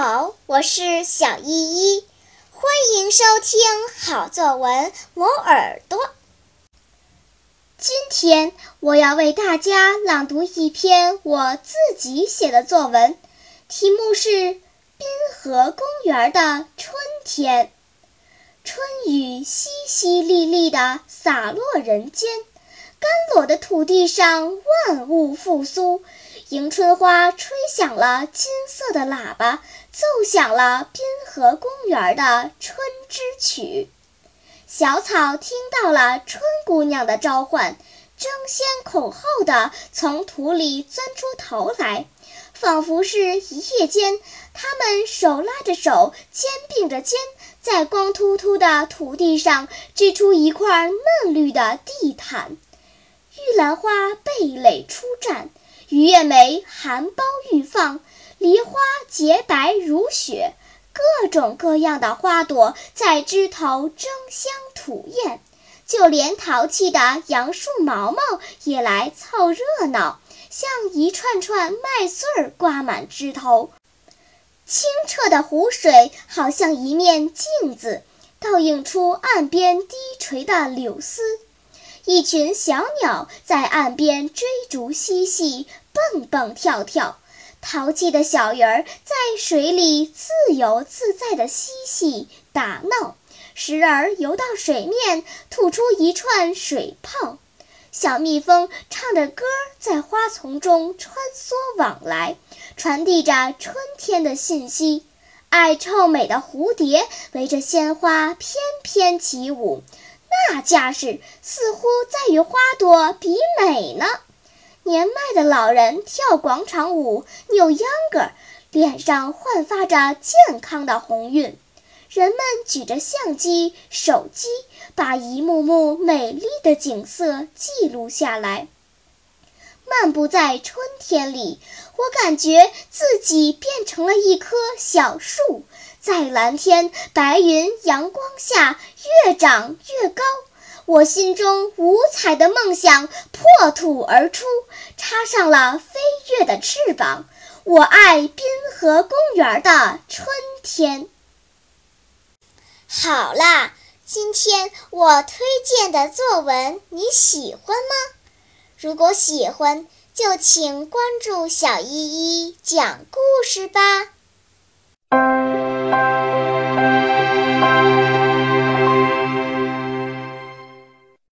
好我是小依依，欢迎收听好作文磨耳朵。今天我要为大家朗读一篇我自己写的作文，题目是《滨河公园的春天》。春雨淅淅沥沥地洒落人间，干裸的土地上万物复苏。迎春花吹响了金色的喇叭，奏响了滨河公园的春之曲。小草听到了春姑娘的召唤，争先恐后地从土里钻出头来，仿佛是一夜间，它们手拉着手，肩并着肩，在光秃秃的土地上织出一块嫩绿的地毯。玉兰花蓓蕾初绽。鱼叶梅含苞欲放，梨花洁白如雪，各种各样的花朵在枝头争相吐艳，就连淘气的杨树毛毛也来凑热闹，像一串串麦穗儿挂满枝头。清澈的湖水好像一面镜子，倒映出岸边低垂的柳丝。一群小鸟在岸边追逐嬉戏，蹦蹦跳跳。淘气的小鱼儿在水里自由自在地嬉戏打闹，时而游到水面，吐出一串水泡。小蜜蜂唱着歌，在花丛中穿梭往来，传递着春天的信息。爱臭美的蝴蝶围着鲜花翩翩起舞。那架势似乎在与花朵比美呢。年迈的老人跳广场舞，扭秧歌，脸上焕发着健康的红晕。人们举着相机、手机，把一幕幕美丽的景色记录下来。漫步在春天里，我感觉自己变成了一棵小树。在蓝天白云阳光下越长越高，我心中五彩的梦想破土而出，插上了飞跃的翅膀。我爱滨河公园的春天。好啦，今天我推荐的作文你喜欢吗？如果喜欢，就请关注小依依讲故事吧。